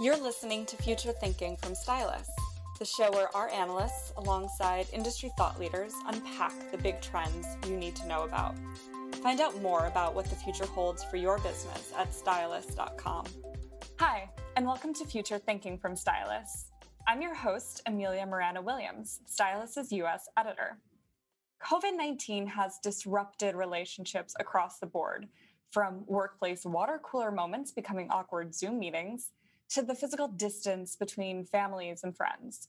You're listening to Future Thinking from Stylus, the show where our analysts, alongside industry thought leaders, unpack the big trends you need to know about. Find out more about what the future holds for your business at stylus.com. Hi, and welcome to Future Thinking from Stylus. I'm your host, Amelia Miranda Williams, Stylus's US editor. COVID 19 has disrupted relationships across the board, from workplace water cooler moments becoming awkward Zoom meetings to the physical distance between families and friends.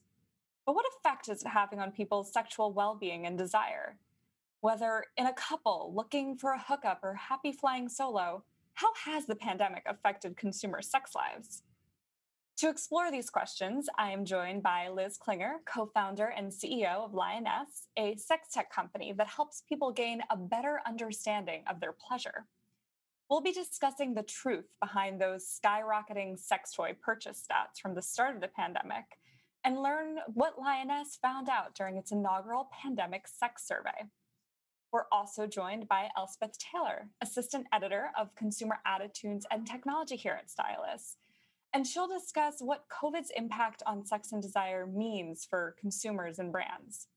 But what effect is it having on people's sexual well being and desire? Whether in a couple looking for a hookup or happy flying solo, how has the pandemic affected consumer sex lives? To explore these questions, I am joined by Liz Klinger, co founder and CEO of Lioness, a sex tech company that helps people gain a better understanding of their pleasure. We'll be discussing the truth behind those skyrocketing sex toy purchase stats from the start of the pandemic and learn what Lioness found out during its inaugural pandemic sex survey. We're also joined by Elspeth Taylor, assistant editor of consumer attitudes and technology here at Stylus. And she'll discuss what COVID's impact on sex and desire means for consumers and brands.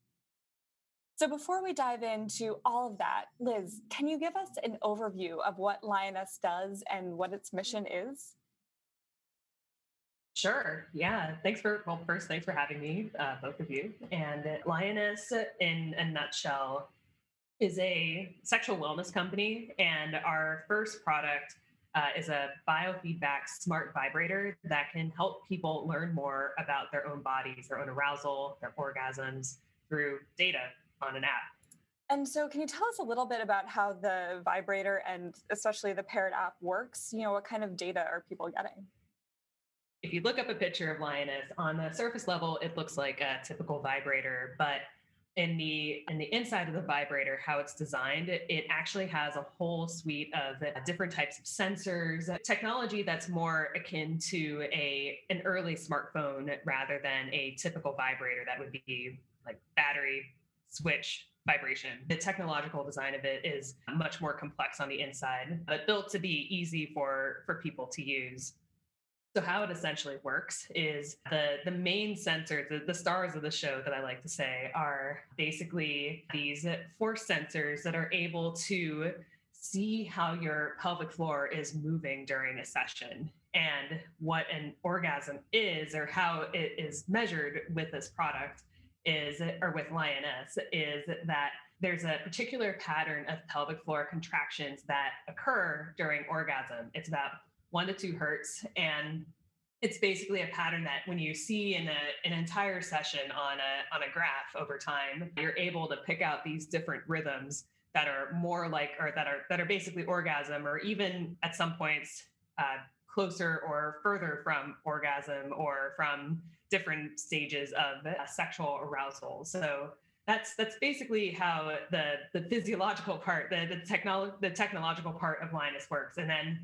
So, before we dive into all of that, Liz, can you give us an overview of what Lioness does and what its mission is? Sure. Yeah. Thanks for, well, first, thanks for having me, uh, both of you. And Lioness, in a nutshell, is a sexual wellness company. And our first product uh, is a biofeedback smart vibrator that can help people learn more about their own bodies, their own arousal, their orgasms through data on an app. And so, can you tell us a little bit about how the vibrator and especially the paired app works? You know, what kind of data are people getting? If you look up a picture of Lioness on the surface level, it looks like a typical vibrator, but in the in the inside of the vibrator how it's designed it, it actually has a whole suite of uh, different types of sensors technology that's more akin to a an early smartphone rather than a typical vibrator that would be like battery switch vibration. The technological design of it is much more complex on the inside, but built to be easy for, for people to use. So how it essentially works is the the main sensors, the, the, stars of the show that I like to say are basically these force sensors that are able to see how your pelvic floor is moving during a session and what an orgasm is or how it is measured with this product is, or with lioness, is that there's a particular pattern of pelvic floor contractions that occur during orgasm. It's about one to two hertz. And it's basically a pattern that when you see in a, an entire session on a, on a graph over time, you're able to pick out these different rhythms that are more like, or that are, that are basically orgasm, or even at some points, uh, closer or further from orgasm or from different stages of uh, sexual arousal. So that's that's basically how the the physiological part, the the technolo- the technological part of Lioness works, and then.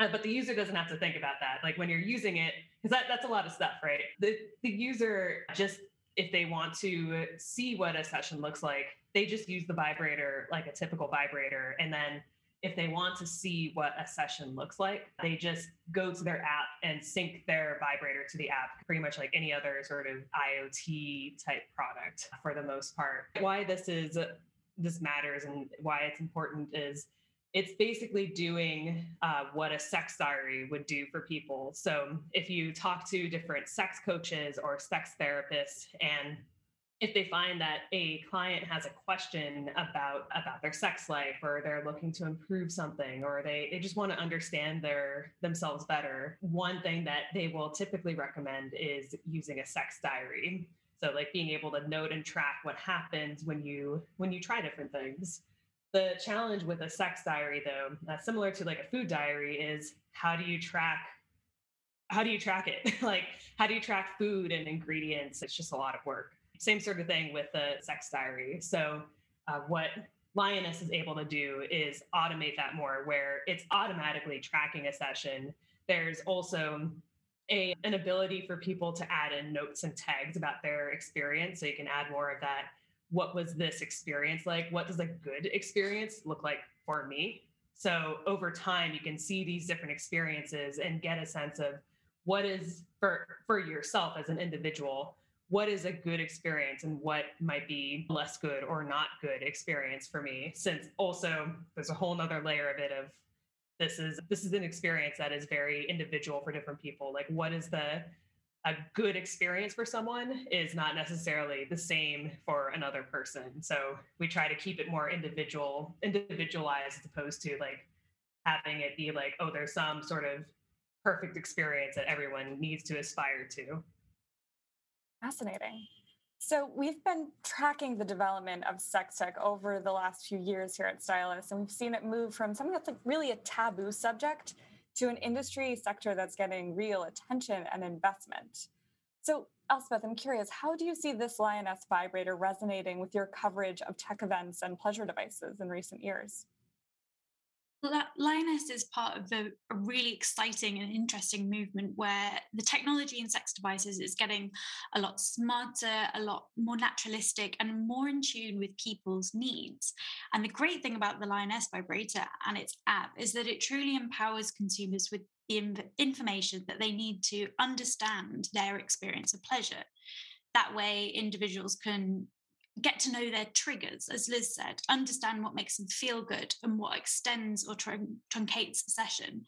Uh, but the user doesn't have to think about that. Like when you're using it, because that, that's a lot of stuff, right? The the user just if they want to see what a session looks like, they just use the vibrator like a typical vibrator, and then if they want to see what a session looks like, they just go to their app and sync their vibrator to the app, pretty much like any other sort of IoT type product for the most part. Why this is this matters and why it's important is it's basically doing uh, what a sex diary would do for people. So if you talk to different sex coaches or sex therapists and if they find that a client has a question about about their sex life or they're looking to improve something or they, they just want to understand their themselves better one thing that they will typically recommend is using a sex diary. So like being able to note and track what happens when you when you try different things. The challenge with a sex diary though uh, similar to like a food diary is how do you track how do you track it? Like how do you track food and ingredients? It's just a lot of work same sort of thing with the sex diary. So, uh, what Lioness is able to do is automate that more, where it's automatically tracking a session. There's also a, an ability for people to add in notes and tags about their experience. So you can add more of that. What was this experience like? What does a good experience look like for me? So over time, you can see these different experiences and get a sense of what is for for yourself as an individual what is a good experience and what might be less good or not good experience for me since also there's a whole nother layer of it of this is this is an experience that is very individual for different people. Like what is the a good experience for someone is not necessarily the same for another person. So we try to keep it more individual individualized as opposed to like having it be like oh there's some sort of perfect experience that everyone needs to aspire to fascinating so we've been tracking the development of sex tech over the last few years here at Stylus, and we've seen it move from something that's like really a taboo subject to an industry sector that's getting real attention and investment. So, Elspeth, I'm curious, how do you see this Lioness vibrator resonating with your coverage of tech events and pleasure devices in recent years? Lioness is part of a, really exciting and interesting movement where the technology in sex devices is getting a lot smarter, a lot more naturalistic, and more in tune with people's needs. And the great thing about the Lioness vibrator and its app is that it truly empowers consumers with the information that they need to understand their experience of pleasure. That way, individuals can get to know their triggers, as Liz said, understand what makes them feel good and what extends or truncates a session.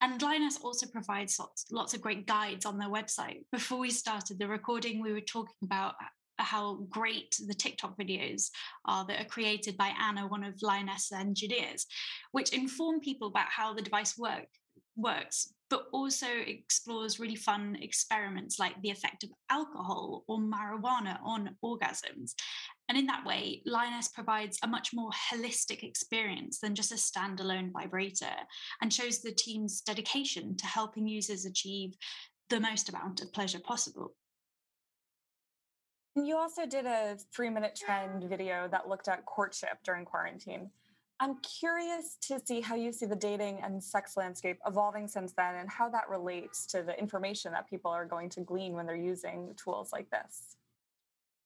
And Lioness also provides lots, lots of great guides on their website. Before we started the recording, we were talking about how great the TikTok videos are that are created by Anna, one of Lioness engineers, which inform people about how the device work, works, but also explores really fun experiments like the effect of alcohol or marijuana on orgasms. And in that way, Lioness provides a much more holistic experience than just a standalone vibrator and shows the team's dedication to helping users achieve the most amount of pleasure possible. You also did a three minute trend video that looked at courtship during quarantine. I'm curious to see how you see the dating and sex landscape evolving since then and how that relates to the information that people are going to glean when they're using tools like this.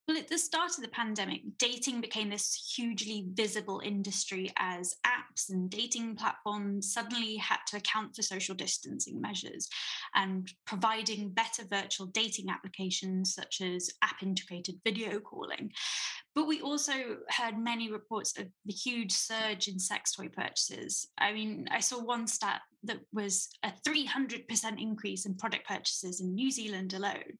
Well, at the start of the pandemic, dating became this hugely visible industry as apps and dating platforms suddenly had to account for social distancing measures and providing better virtual dating applications such as app integrated video calling. But we also heard many reports of the huge surge in sex toy purchases. I mean, I saw one stat that was a 300% increase in product purchases in New Zealand alone.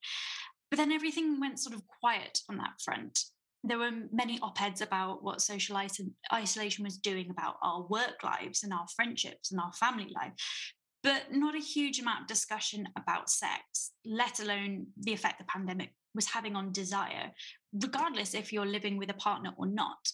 But then everything went sort of quiet on that front. There were many op eds about what social isolation was doing about our work lives and our friendships and our family life, but not a huge amount of discussion about sex, let alone the effect the pandemic was having on desire, regardless if you're living with a partner or not.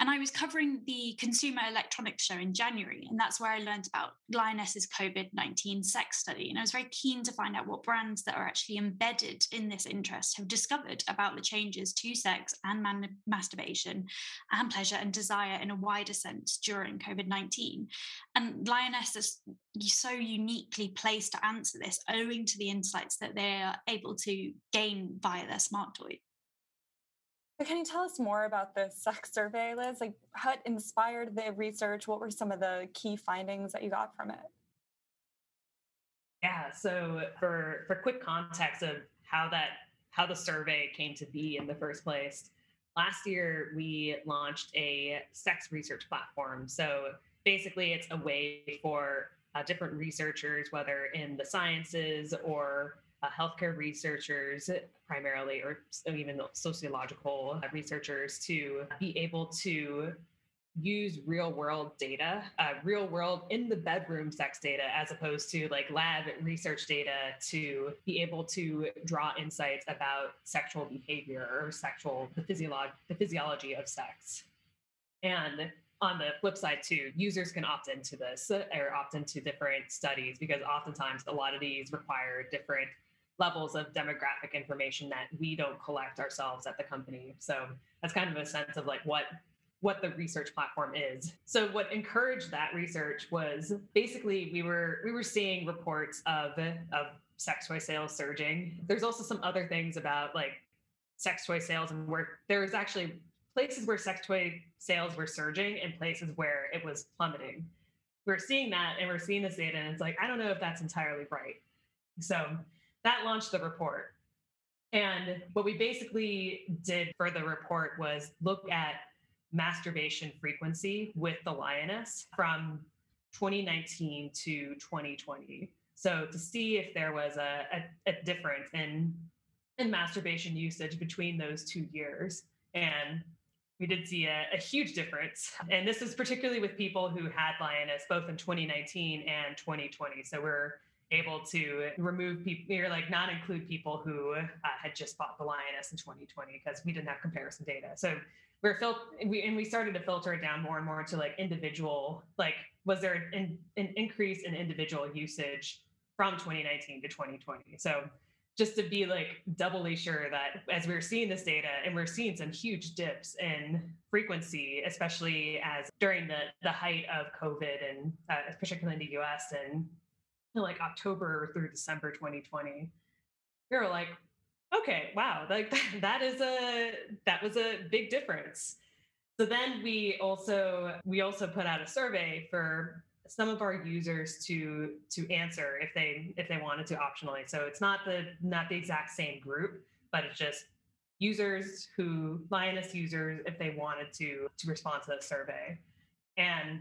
And I was covering the Consumer Electronics Show in January, and that's where I learned about Lioness's COVID 19 sex study. And I was very keen to find out what brands that are actually embedded in this interest have discovered about the changes to sex and man- masturbation and pleasure and desire in a wider sense during COVID 19. And Lioness is so uniquely placed to answer this owing to the insights that they are able to gain via their smart toy. Can you tell us more about the sex survey, Liz? Like, what inspired the research? What were some of the key findings that you got from it? Yeah. So, for for quick context of how that how the survey came to be in the first place, last year we launched a sex research platform. So basically, it's a way for uh, different researchers, whether in the sciences or uh, healthcare researchers primarily, or even sociological researchers, to be able to use real world data, uh, real world in the bedroom sex data, as opposed to like lab research data to be able to draw insights about sexual behavior or sexual, the, physiolog- the physiology of sex. And on the flip side too users can opt into this or opt into different studies because oftentimes a lot of these require different levels of demographic information that we don't collect ourselves at the company. So that's kind of a sense of like what what the research platform is. So what encouraged that research was basically we were we were seeing reports of of sex toy sales surging. There's also some other things about like sex toy sales and where there was actually places where sex toy sales were surging and places where it was plummeting. We're seeing that and we're seeing this data, and it's like, I don't know if that's entirely right. So that launched the report. And what we basically did for the report was look at masturbation frequency with the lioness from 2019 to 2020. So to see if there was a, a, a difference in in masturbation usage between those two years. And we did see a, a, huge difference. And this is particularly with people who had lioness both in 2019 and 2020. So we're able to remove people or like not include people who uh, had just bought the lioness in 2020 because we didn't have comparison data. So we're fil- we, and we started to filter it down more and more to like individual like was there an, an increase in individual usage from 2019 to 2020 so just to be like doubly sure that as we're seeing this data and we're seeing some huge dips in frequency especially as during the the height of covid and uh, particularly in the us and like October through December 2020. We were like, okay, wow, like that is a that was a big difference. So then we also we also put out a survey for some of our users to to answer if they if they wanted to optionally. So it's not the not the exact same group, but it's just users who Lioness users if they wanted to to respond to the survey. And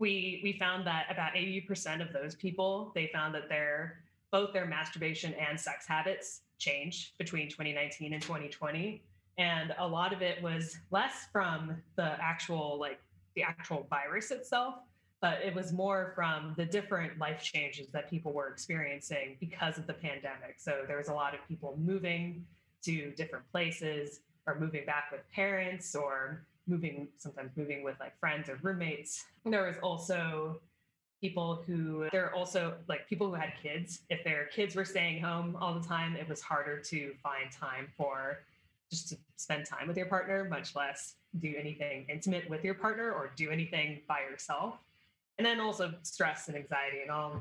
we we found that about 80% of those people they found that their both their masturbation and sex habits changed between 2019 and 2020 and a lot of it was less from the actual like the actual virus itself but it was more from the different life changes that people were experiencing because of the pandemic. So there was a lot of people moving to different places or moving back with parents or moving sometimes moving with like friends or roommates. There was also people who there are also like people who had kids. If their kids were staying home all the time it was harder to find time for just to spend time with your partner much less do anything intimate with your partner or do anything by yourself. And then also stress and anxiety and all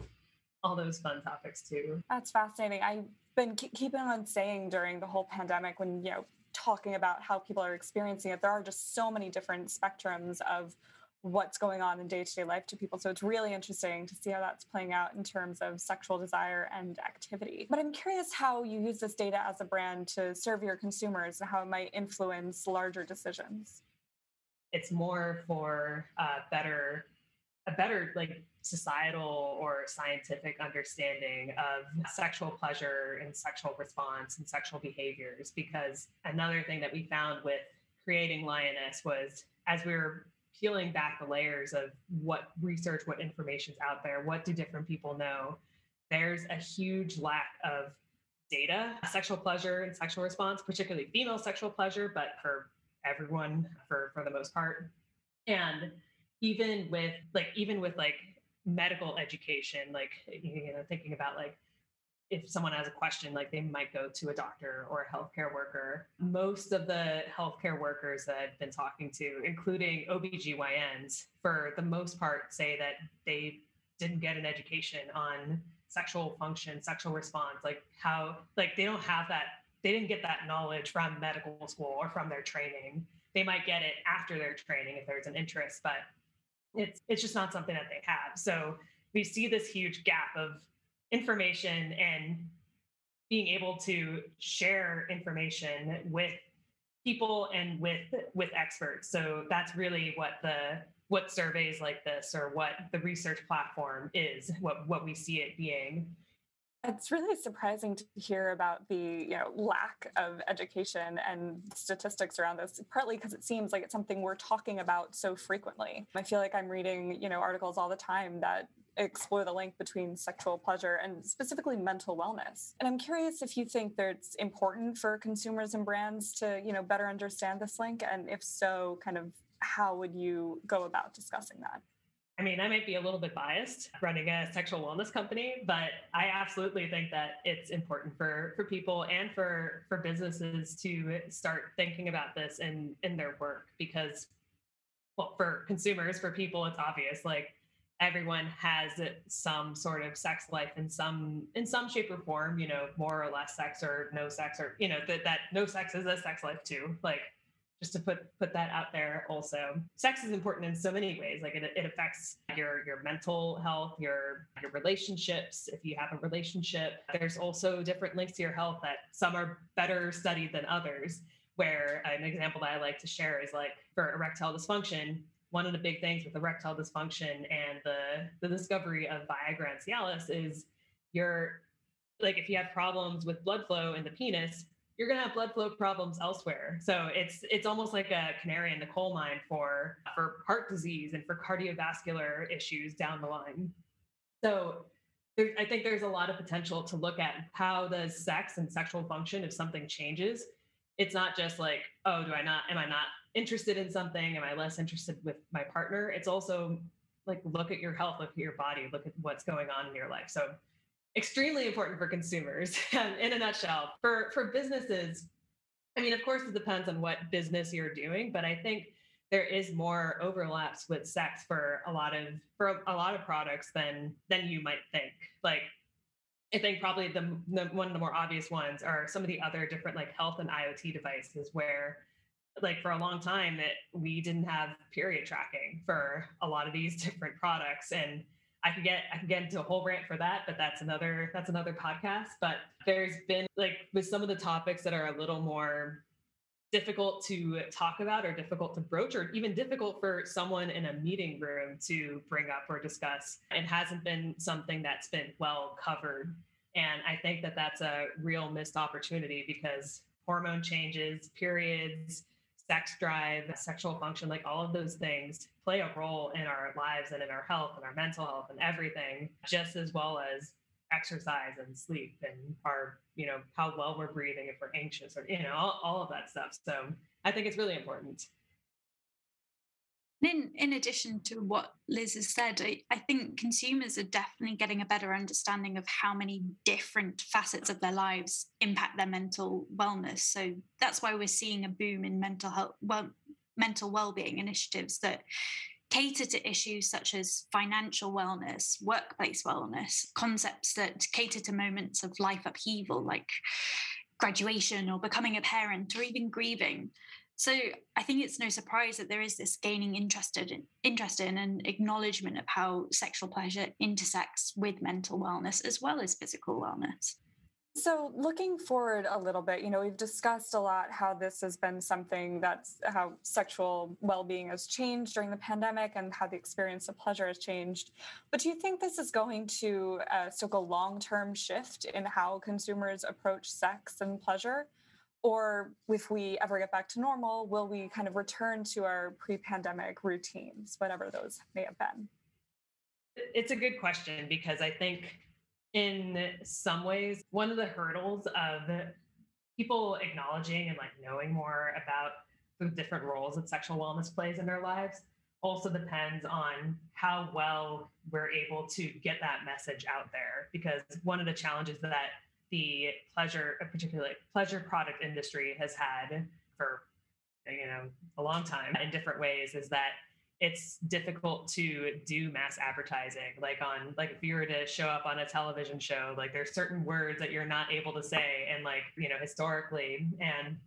all those fun topics too. That's fascinating. I've been keeping on saying during the whole pandemic when you know talking about how people are experiencing it, there are just so many different spectrums of what's going on in day-to-day life to people. So it's really interesting to see how that's playing out in terms of sexual desire and activity. But i'm curious how you use this data as a brand to serve your consumers and how it might influence larger decisions. It's more for uh, better a better like societal or scientific understanding of sexual pleasure and sexual response and sexual behaviors because another thing that we found with creating lioness was as we were peeling back the layers of what research what information's out there what do different people know there's a huge lack of data sexual pleasure and sexual response particularly female sexual pleasure but for everyone for for the most part. And even with like even with like medical education like you know thinking about like if someone has a question like they might go to a doctor or a healthcare worker. Most of the healthcare workers that i've been talking to including obgyns for the most part say that they didn't get an education on sexual function sexual response like how like they don't have that they didn't get that knowledge from medical school or from their training. They might get it after their training if there's an interest but it's it's just not something that they have. So we see this huge gap of information and being able to share information with people and with with experts. So that's really what the what surveys like this or what the research platform is, what what we see it being. It's really surprising to hear about the you know lack of education and statistics around this. Partly because it seems like it's something we're talking about so frequently. I feel like I'm reading you know articles all the time that explore the link between sexual pleasure and specifically mental wellness. And I'm curious if you think that it's important for consumers and brands to you know better understand this link, and if so, kind of how would you go about discussing that? I mean, I might be a little bit biased running a sexual wellness company, but I absolutely think that it's important for for people and for for businesses to start thinking about this in in their work because well, for consumers, for people, it's obvious like everyone has some sort of sex life in some in some shape or form, you know, more or less sex or no sex or you know that that no sex is a sex life too. Like just to put put that out there also. Sex is important in so many ways like it, it affects your your mental health your your relationships if you have a relationship. There's also different links to your health that some are better studied than others where an example that i like to share is like for erectile dysfunction one of the big things with erectile dysfunction and the the discovery of viagra and cialis is your like if you have problems with blood flow in the penis you're going to have blood flow problems elsewhere. So it's it's almost like a canary in the coal mine for for heart disease and for cardiovascular issues down the line. So there, I think there's a lot of potential to look at how does sex and sexual function if something changes. It's not just like, oh, do I not am I not interested in something? Am I less interested with my partner? It's also like look at your health, look at your body, look at what's going on in your life. So extremely important for consumers um, in a nutshell. For for businesses, I mean, of course, it depends on what business you're doing, but I think there is more overlaps with sex for a lot of for a lot of products than than you might think. Like I think probably the, the one of the more obvious ones are some of the other different like health and IoT devices where like for a long time that we didn't have period tracking for a lot of these different products and I could get I could get into a whole rant for that, but that's another that's another podcast. But there's been like with some of the topics that are a little more difficult to talk about or difficult to broach or even difficult for someone in a meeting room to bring up or discuss it hasn't been something that's been well covered and i think that that's a real missed opportunity because hormone changes periods sex drive, sexual function, like all of those things play a role in our lives and in our health and our mental health and everything, just as well as exercise and sleep and our, you know, how well we're breathing if we're anxious or, you know, all, all of that stuff. So I think it's really important. In, in addition to what Liz has said, I, I, think consumers are definitely getting a better understanding of how many different facets of their lives impact their mental wellness. So that's why we're seeing a boom in mental health, well, mental well-being initiatives that cater to issues such as financial wellness, workplace wellness, concepts that cater to moments of life upheaval like graduation or becoming a parent or even grieving. So I think it's no surprise that there is this gaining interested in, interest in and acknowledgement of how sexual pleasure intersects with mental wellness as well as physical wellness. So, looking forward a little bit, you know, we've discussed a lot how this has been something that's how sexual well being has changed during the pandemic and how the experience of pleasure has changed. But do you think this is going to uh, stoke a long term shift in how consumers approach sex and pleasure? Or if we ever get back to normal, will we kind of return to our pre pandemic routines, whatever those may have been? It's a good question because I think in some ways, one of the hurdles of people acknowledging and like knowing more about the different roles that sexual wellness plays in their lives also depends on how well we're able to get that message out there. Because one of the challenges that the pleasure, particularly pleasure product industry has had for you know a long time in different ways is that it's difficult to do mass advertising. Like on like if you were to show up on a television show like there's certain words that you're not able to say and like you know historically. And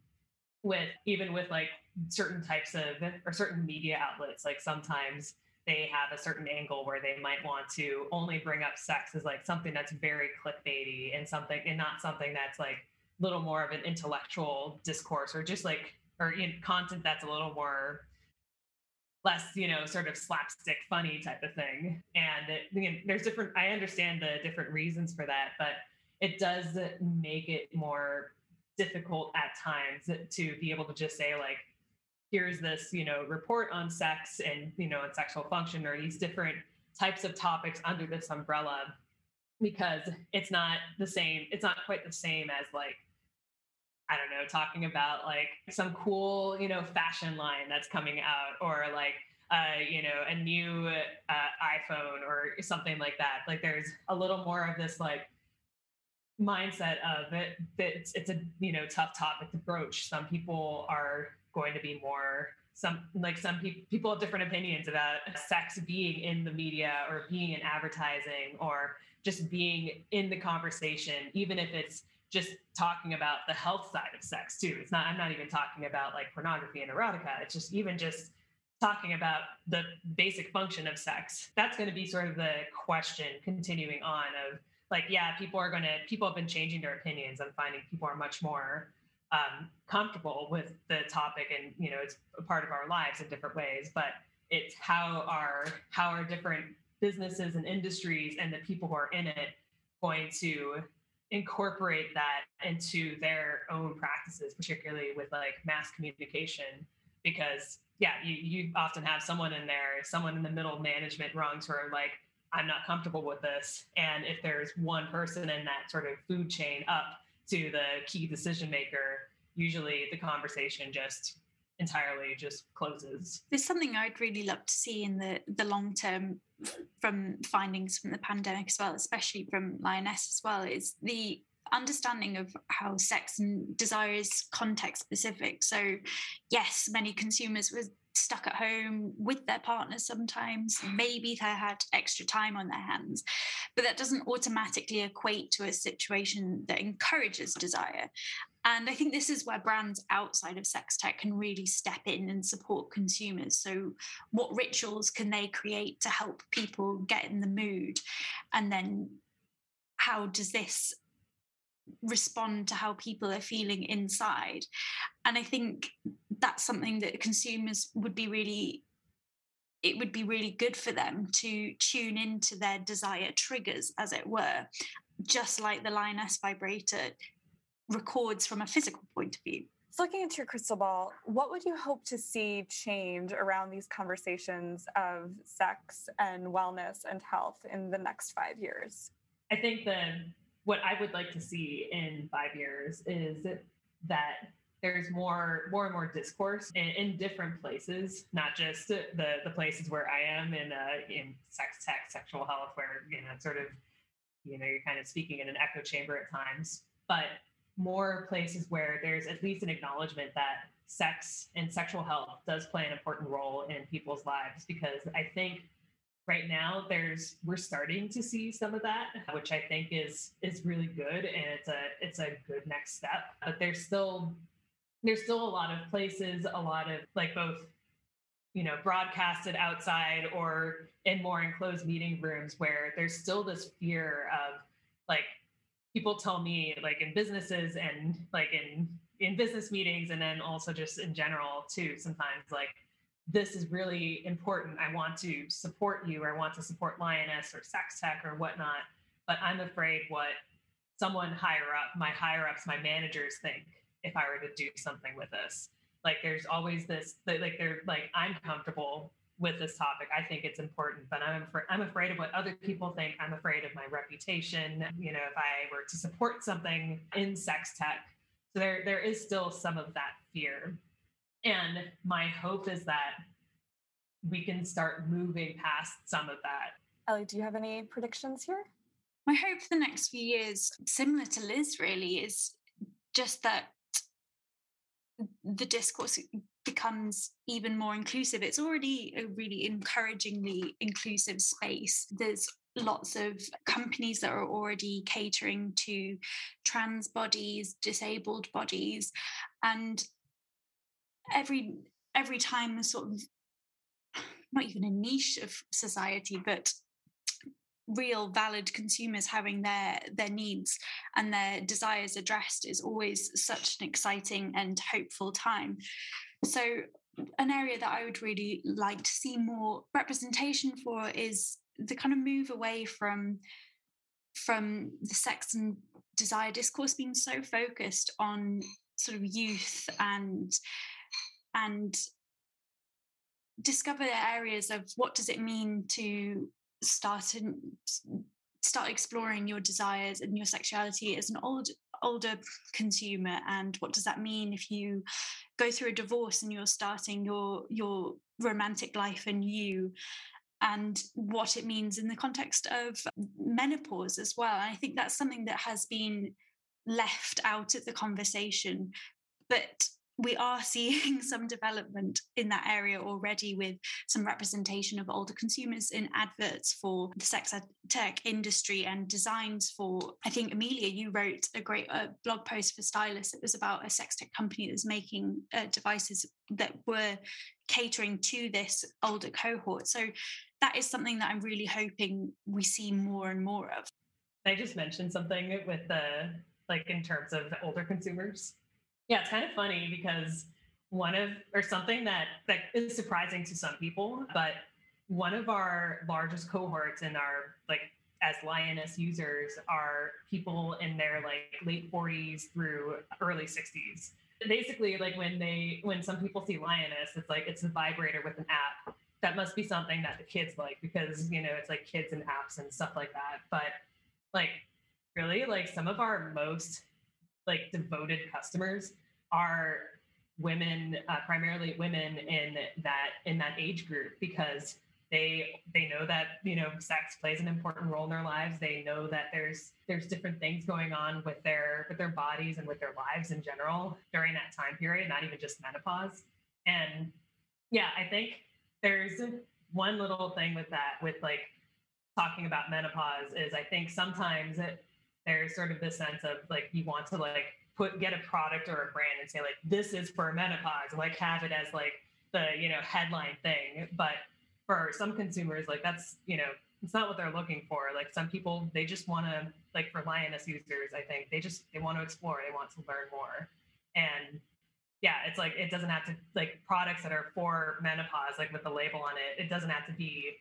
with even with like certain types of or certain media outlets like sometimes they have a certain angle where they might want to only bring up sex as like something that's very clickbaity and something and not something that's like a little more of an intellectual discourse or just like or content that's a little more less you know sort of slapstick funny type of thing. And it, you know, there's different i understand the different reasons for that but it does make it more difficult at times to be able to just say like here's this you know report on sex and you know and sexual function or these different types of topics under this umbrella because it's not the same it's not quite the same as like i don't know talking about like some cool you know fashion line that's coming out or like uh, you know a new uh, iphone or something like that. Like there's a little more of this like mindset of it that it's, it's a you know tough topic to broach. Some people are going to be more some like some pe- people have different opinions about sex being in the media or being in advertising or just being in the conversation even if it's just talking about the health side of sex too. It's not, I'm not even talking about like pornography and erotica. It's just even just talking about the basic function of sex. That's going to be sort of the question continuing on of like, yeah, people are going to, people have been changing their opinions. I'm finding people are much more um, comfortable with the topic and, you know, it's a part of our lives in different ways, but it's how are, how are different businesses and industries and the people who are in it going to incorporate that into their own practices, particularly with like mass communication, because yeah, you, you often have someone in there, someone in the middle management rungs who are like, I'm not comfortable with this. And if there's one person in that sort of food chain up to the key decision maker, usually the conversation just entirely just closes. There's something I'd really love to see in the the long term from findings from the pandemic as well, especially from Lioness as well, is the understanding of how sex and desire is context specific. So, yes, many consumers were stuck at home with their partners sometimes. Maybe they had extra time on their hands, but that doesn't automatically equate to a situation that encourages desire. And I think this is where brands outside of sex tech can really step in and support consumers. So, what rituals can they create to help people get in the mood? And then, how does this respond to how people are feeling inside? And I think that's something that consumers would be really it would be really good for them to tune into their desire triggers, as it were, just like the Lioness vibrator records from a physical point of view. So, looking into your crystal ball, what would you hope to see change around these conversations of sex and wellness and health in the next five years? I think that what I would like to see in five years is that there's more more and more discourse in, in different places, not just the the places where I am in uh, in sex tech, sexual health, where you know sort of you know you're kind of speaking in an echo chamber at times, but more places where there's at least an acknowledgement that sex and sexual health does play an important role in people's lives because I think right now there's we're starting to see some of that which i think is is really good and it's a it's a good next step but there's still there's still a lot of places a lot of like both you know broadcasted outside or in more enclosed meeting rooms where there's still this fear of like people tell me like in businesses and like in in business meetings and then also just in general too sometimes like this is really important. I want to support you or i want to support lioness or sex tech or whatnot but i'm afraid what someone higher up my higher ups my managers think if i were to do something with this like there's always this like they're like i'm comfortable with this topic. I think it's important, but I'm afraid, I'm afraid of what other people think. I'm afraid of my reputation. You know, if I were to support something in sex tech, so there there is still some of that fear. And my hope is that we can start moving past some of that. Ellie, do you have any predictions here? My hope for the next few years, similar to Liz, really, is just that the discourse becomes even more inclusive. It's already a really encouragingly inclusive space. There's lots of companies that are already catering to trans bodies, disabled bodies, and every every time a sort of not even a niche of society, but real valid consumers having their their needs and their desires addressed is always such an exciting and hopeful time. So an area that i would really like to see more representation for is the kind of move away from from the sex and desire discourse being so focused on sort of youth and and discover areas of what does it mean to start and start exploring your desires and your sexuality as an old older consumer and what does that mean if you go through a divorce and you're starting your your romantic life anew and what it means in the context of menopause as well? And i think that's something that has been left out of the conversation but we are seeing some development in that area already with some representation of older consumers in adverts for the sex tech industry and designs for i think amelia you wrote a great uh, blog post for stylus it was about a sex tech company that's making uh, devices that were catering to this older cohort. So that is something that i'm really hoping we see more and more of. I just mentioned something with the like in terms of older consumers yeah, it's kind of funny because one of or something that that is surprising to some people, but one of our largest cohorts in our like as lioness users are people in their like late 40s through early 60s basically like when they when some people see lioness it's like it's a vibrator with an app. That must be something that the kids like because you know it's like kids and apps and stuff like that but like really like some of our most like devoted customers are women, uh, primarily women in that in that age group, because they they know that you know sex plays an important role in their lives. They know that there's there's different things going on with their with their bodies and with their lives in general during that time period, not even just menopause. And yeah, I think there's one little thing with that with like talking about menopause is I think sometimes it, there's sort of this sense of like you want to like put get a product or a brand and say like this is for menopause, like have it as like the you know headline thing. But for some consumers, like that's you know it's not what they're looking for. Like some people, they just want to like for lioness users, I think they just they want to explore, they want to learn more, and yeah, it's like it doesn't have to like products that are for menopause, like with the label on it. It doesn't have to be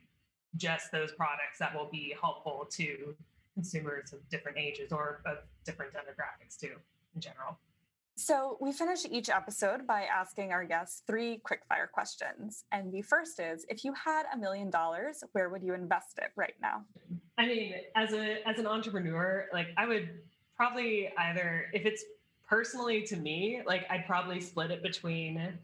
just those products that will be helpful to consumers of different ages or of different demographics too in general. So, we finish each episode by asking our guests three quickfire questions. And the first is if you had a million dollars, where would you invest it right now? I mean, as a as an entrepreneur, like I would probably either if it's personally to me, like I'd probably split it between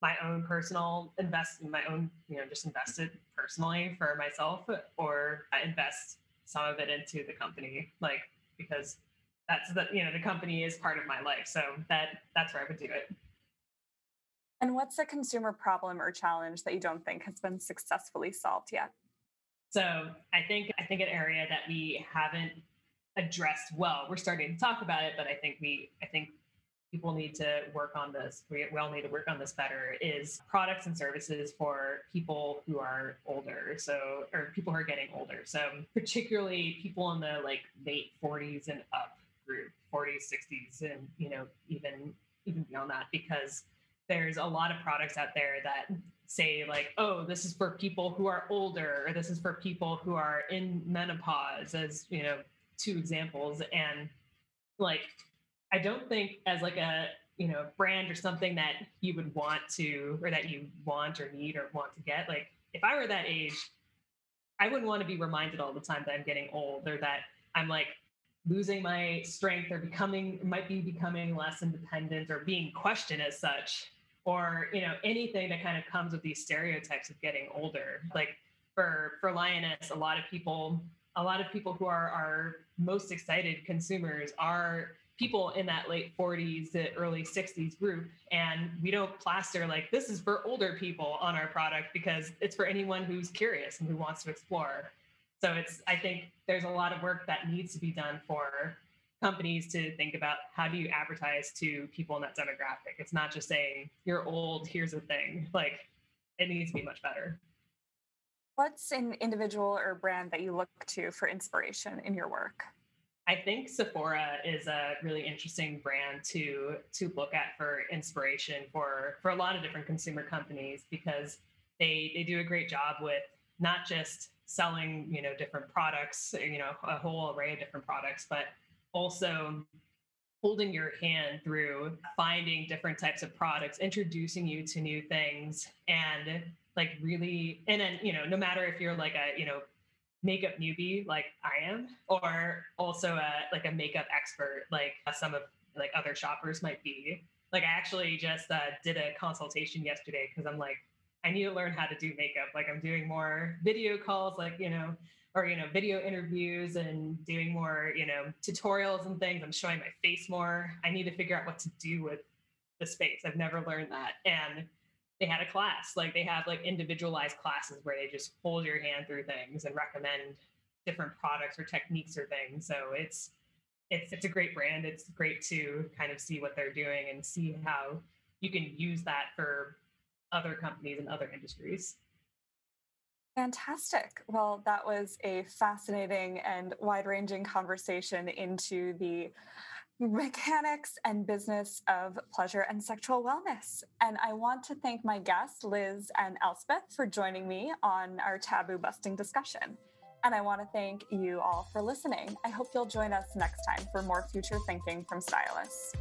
my own personal invest my own, you know, just invest it personally for myself or invest some of it into the company. Like because that's the you know the company is part of my life so that that's where i would do it and what's a consumer problem or challenge that you don't think has been successfully solved yet so i think i think an area that we haven't addressed well we're starting to talk about it but i think we i think people need to work on this we, we all need to work on this better is products and services for people who are older so or people who are getting older. So particularly people in the like late 40s and up group 40s 60s and you know even even beyond that because there's a lot of products out there that say like oh this is for people who are older or this is for people who are in menopause as you know two examples and like i don't think as like a you know brand or something that you would want to or that you want or need or want to get like if i were that age i wouldn't want to be reminded all the time that i'm getting old or that i'm like losing my strength or becoming might be becoming less independent or being questioned as such or you know anything that kind of comes with these stereotypes of getting older. Like for for lioness a lot of people a lot of people who are our most excited consumers are people in that late 40s to early 60s group and we don't plaster like this is for older people on our product because it's for anyone who's curious and who wants to explore so it's I think there's a lot of work that needs to be done for companies to think about how do you advertise to people in that demographic. It's not just saying you're old, here's a thing. Like it needs to be much better. What's an individual or brand that you look to for inspiration in your work? I think Sephora is a really interesting brand to to look at for inspiration for for a lot of different consumer companies because they they do a great job with not just selling you know different products you know a whole array of different products but also holding your hand through finding different types of products introducing you to new things and like really and then you know no matter if you're like a you know makeup newbie like i am or also a like a makeup expert like some of like other shoppers might be like i actually just uh, did a consultation yesterday because i'm like I need to learn how to do makeup. Like I'm doing more video calls, like, you know, or, you know, video interviews and doing more, you know, tutorials and things. I'm showing my face more. I need to figure out what to do with the space. I've never learned that. And they had a class, like they have like individualized classes where they just hold your hand through things and recommend different products or techniques or things. So it's it's it's a great brand. It's great to kind of see what they're doing and see how you can use that for other companies and other industries. Fantastic. Well, that was a fascinating and wide ranging conversation into the mechanics and business of pleasure and sexual wellness. And I want to thank my guests, Liz and Elspeth, for joining me on our taboo busting discussion. And I want to thank you all for listening. I hope you'll join us next time for more future thinking from Stylus.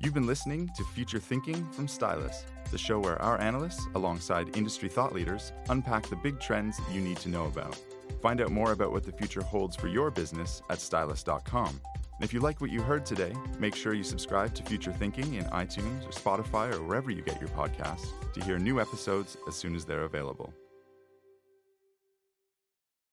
You've been listening to Future Thinking from Stylus, the show where our analysts, alongside industry thought leaders, unpack the big trends you need to know about. Find out more about what the future holds for your business at stylus.com. And if you like what you heard today, make sure you subscribe to Future Thinking in iTunes or Spotify or wherever you get your podcasts to hear new episodes as soon as they're available.